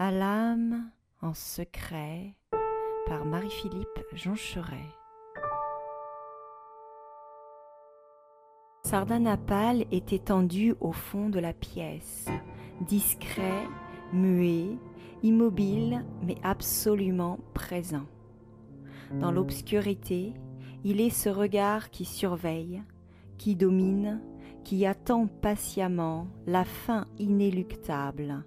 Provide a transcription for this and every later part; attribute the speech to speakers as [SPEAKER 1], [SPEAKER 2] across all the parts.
[SPEAKER 1] à l'âme en secret par Marie-Philippe Joncheret. Sardanapale est étendu au fond de la pièce, discret, muet, immobile mais absolument présent. Dans l'obscurité, il est ce regard qui surveille, qui domine, qui attend patiemment la fin inéluctable,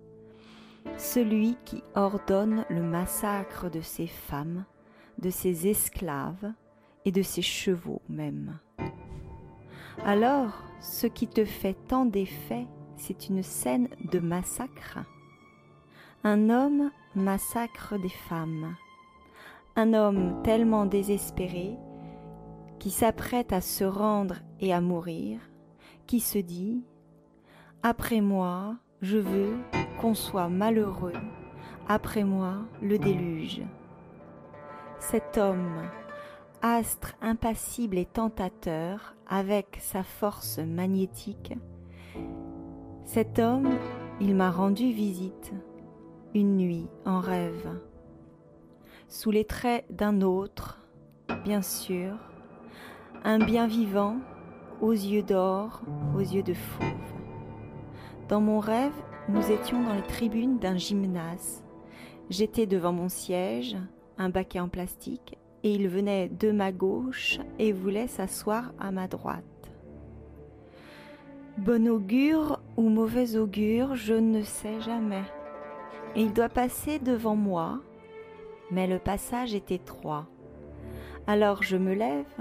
[SPEAKER 1] celui qui ordonne le massacre de ses femmes, de ses esclaves et de ses chevaux même. Alors, ce qui te fait tant d'effet, c'est une scène de massacre. Un homme massacre des femmes. Un homme tellement désespéré qui s'apprête à se rendre et à mourir, qui se dit Après moi, je veux qu'on soit malheureux, après moi le déluge. Cet homme, astre impassible et tentateur, avec sa force magnétique, cet homme, il m'a rendu visite, une nuit en rêve, sous les traits d'un autre, bien sûr, un bien vivant, aux yeux d'or, aux yeux de fauve. Dans mon rêve, nous étions dans les tribunes d'un gymnase. J'étais devant mon siège, un baquet en plastique, et il venait de ma gauche et voulait s'asseoir à ma droite. Bon augure ou mauvais augure, je ne sais jamais. Il doit passer devant moi, mais le passage est étroit. Alors je me lève,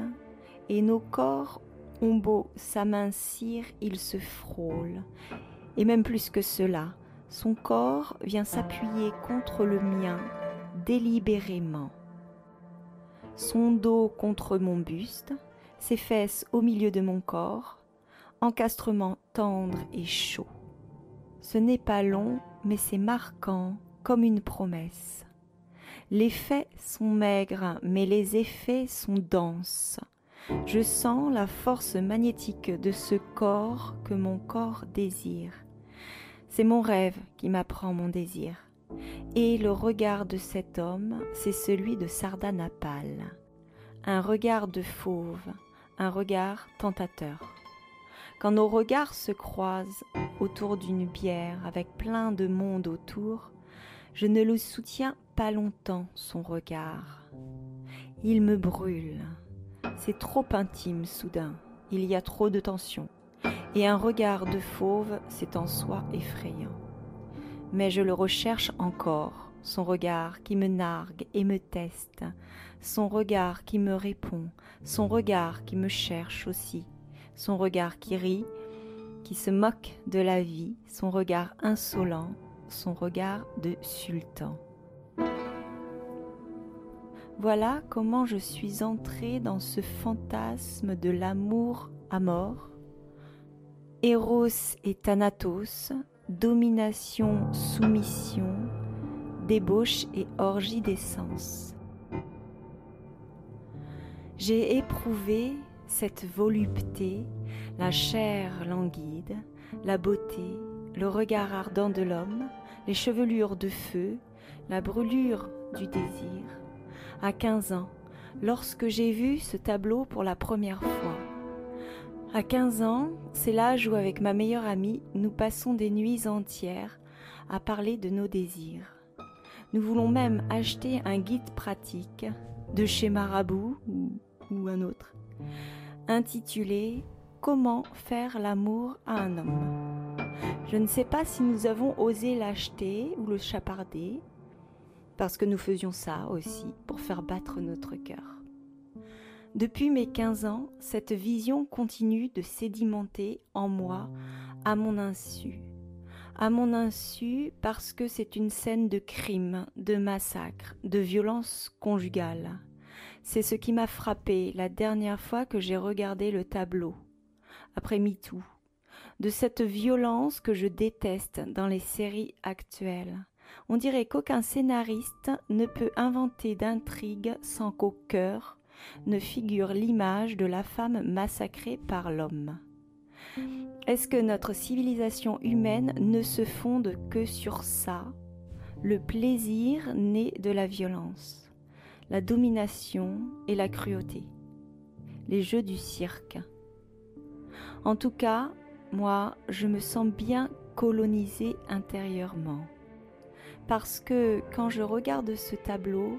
[SPEAKER 1] et nos corps ont beau s'amincir, ils se frôlent. Et même plus que cela, son corps vient s'appuyer contre le mien délibérément. Son dos contre mon buste, ses fesses au milieu de mon corps, encastrement tendre et chaud. Ce n'est pas long, mais c'est marquant comme une promesse. Les faits sont maigres, mais les effets sont denses. Je sens la force magnétique de ce corps que mon corps désire. C'est mon rêve qui m'apprend mon désir. Et le regard de cet homme, c'est celui de Sardanapale. Un regard de fauve, un regard tentateur. Quand nos regards se croisent autour d'une bière avec plein de monde autour, je ne le soutiens pas longtemps, son regard. Il me brûle. C'est trop intime soudain, il y a trop de tension, et un regard de fauve, c'est en soi effrayant. Mais je le recherche encore, son regard qui me nargue et me teste, son regard qui me répond, son regard qui me cherche aussi, son regard qui rit, qui se moque de la vie, son regard insolent, son regard de sultan. Voilà comment je suis entrée dans ce fantasme de l'amour à mort. Eros et Thanatos, domination, soumission, débauche et orgie d'essence. J'ai éprouvé cette volupté, la chair languide, la beauté, le regard ardent de l'homme, les chevelures de feu, la brûlure du désir, à 15 ans, lorsque j'ai vu ce tableau pour la première fois. À 15 ans, c'est l'âge où avec ma meilleure amie, nous passons des nuits entières à parler de nos désirs. Nous voulons même acheter un guide pratique de chez Marabout ou, ou un autre, intitulé Comment faire l'amour à un homme. Je ne sais pas si nous avons osé l'acheter ou le chaparder, parce que nous faisions ça aussi pour faire battre notre cœur. Depuis mes 15 ans, cette vision continue de sédimenter en moi à mon insu. À mon insu parce que c'est une scène de crime, de massacre, de violence conjugale. C'est ce qui m'a frappé la dernière fois que j'ai regardé le tableau, après MeToo, de cette violence que je déteste dans les séries actuelles. On dirait qu'aucun scénariste ne peut inventer d'intrigue sans qu'au cœur ne figure l'image de la femme massacrée par l'homme. Est-ce que notre civilisation humaine ne se fonde que sur ça? Le plaisir né de la violence, la domination et la cruauté, les jeux du cirque. En tout cas, moi, je me sens bien colonisée intérieurement. Parce que quand je regarde ce tableau,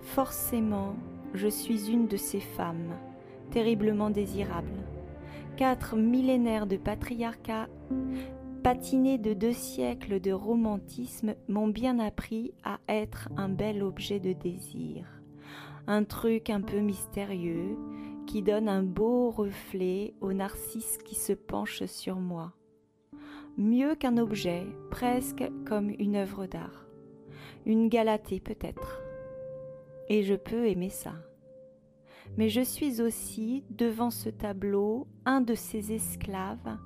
[SPEAKER 1] forcément, je suis une de ces femmes, terriblement désirables. Quatre millénaires de patriarcat, patinés de deux siècles de romantisme, m'ont bien appris à être un bel objet de désir. Un truc un peu mystérieux qui donne un beau reflet au narcisse qui se penche sur moi. Mieux qu'un objet, presque comme une œuvre d'art. Une galatée peut-être. Et je peux aimer ça. Mais je suis aussi, devant ce tableau, un de ces esclaves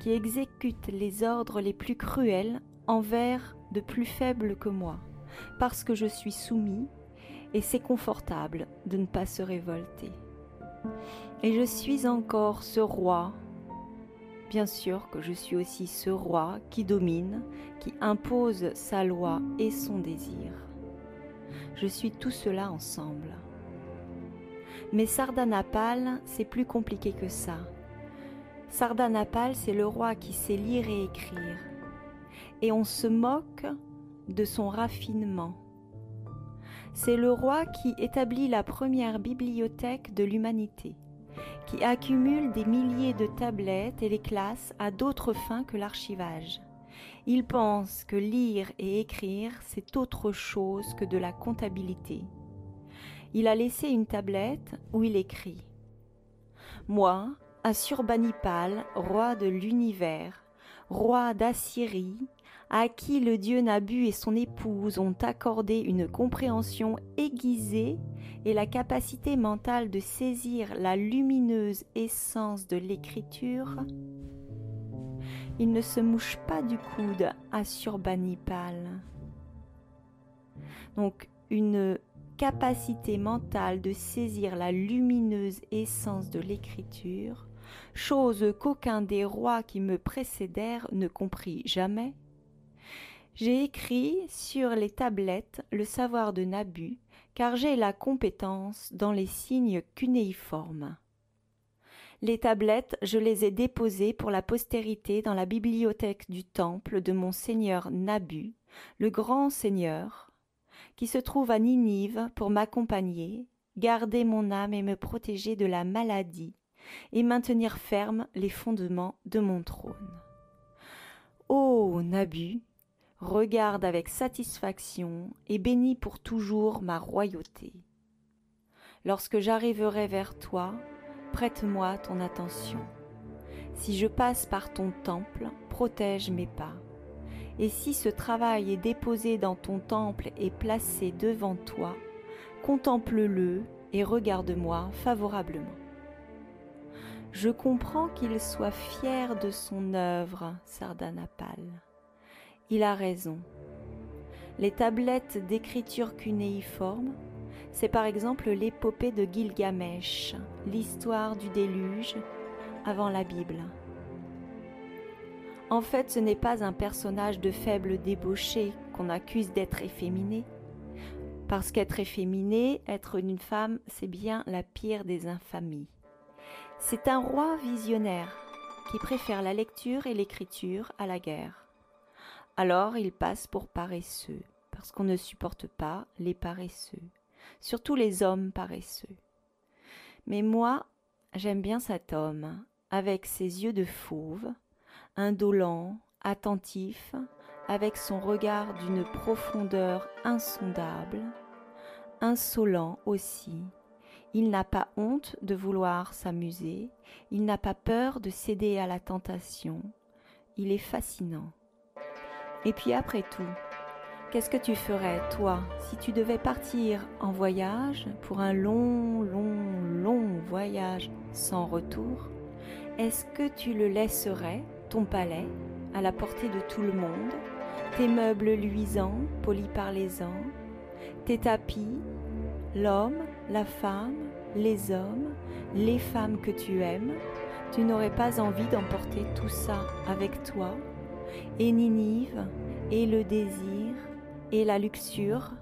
[SPEAKER 1] qui exécutent les ordres les plus cruels envers de plus faibles que moi, parce que je suis soumis, et c'est confortable de ne pas se révolter. Et je suis encore ce roi. Bien sûr que je suis aussi ce roi qui domine, qui impose sa loi et son désir. Je suis tout cela ensemble. Mais Sardanapale, c'est plus compliqué que ça. Sardanapale, c'est le roi qui sait lire et écrire. Et on se moque de son raffinement c'est le roi qui établit la première bibliothèque de l'humanité, qui accumule des milliers de tablettes et les classe à d'autres fins que l'archivage. Il pense que lire et écrire, c'est autre chose que de la comptabilité. Il a laissé une tablette où il écrit Moi, Assurbanipal, roi de l'univers, roi d'Assyrie, à qui le dieu Nabu et son épouse ont accordé une compréhension aiguisée et la capacité mentale de saisir la lumineuse essence de l'écriture, il ne se mouche pas du coude à Surbanipal. Donc une capacité mentale de saisir la lumineuse essence de l'écriture, chose qu'aucun des rois qui me précédèrent ne comprit jamais, j'ai écrit sur les tablettes le savoir de Nabu, car j'ai la compétence dans les signes cunéiformes. Les tablettes, je les ai déposées pour la postérité dans la bibliothèque du temple de mon seigneur Nabu, le grand seigneur, qui se trouve à Ninive pour m'accompagner, garder mon âme et me protéger de la maladie, et maintenir fermes les fondements de mon trône. Ô Nabu, regarde avec satisfaction et bénis pour toujours ma royauté. Lorsque j'arriverai vers toi, prête-moi ton attention. Si je passe par ton temple, protège mes pas. Et si ce travail est déposé dans ton temple et placé devant toi, contemple-le et regarde-moi favorablement. Je comprends qu'il soit fier de son œuvre, Sardanapale. Il a raison. Les tablettes d'écriture cunéiforme, c'est par exemple l'épopée de Gilgamesh, l'histoire du déluge avant la Bible. En fait, ce n'est pas un personnage de faible débauché qu'on accuse d'être efféminé. Parce qu'être efféminé, être une femme, c'est bien la pire des infamies. C'est un roi visionnaire qui préfère la lecture et l'écriture à la guerre. Alors il passe pour paresseux, parce qu'on ne supporte pas les paresseux, surtout les hommes paresseux. Mais moi, j'aime bien cet homme, avec ses yeux de fauve, indolent, attentif, avec son regard d'une profondeur insondable, insolent aussi. Il n'a pas honte de vouloir s'amuser, il n'a pas peur de céder à la tentation, il est fascinant. Et puis après tout, qu'est-ce que tu ferais, toi, si tu devais partir en voyage pour un long, long, long voyage sans retour? Est-ce que tu le laisserais, ton palais, à la portée de tout le monde, tes meubles luisants, polis par les ans, tes tapis, l'homme, la femme, les hommes, les femmes que tu aimes, tu n'aurais pas envie d'emporter tout ça avec toi? Et Ninive, et le désir, et la luxure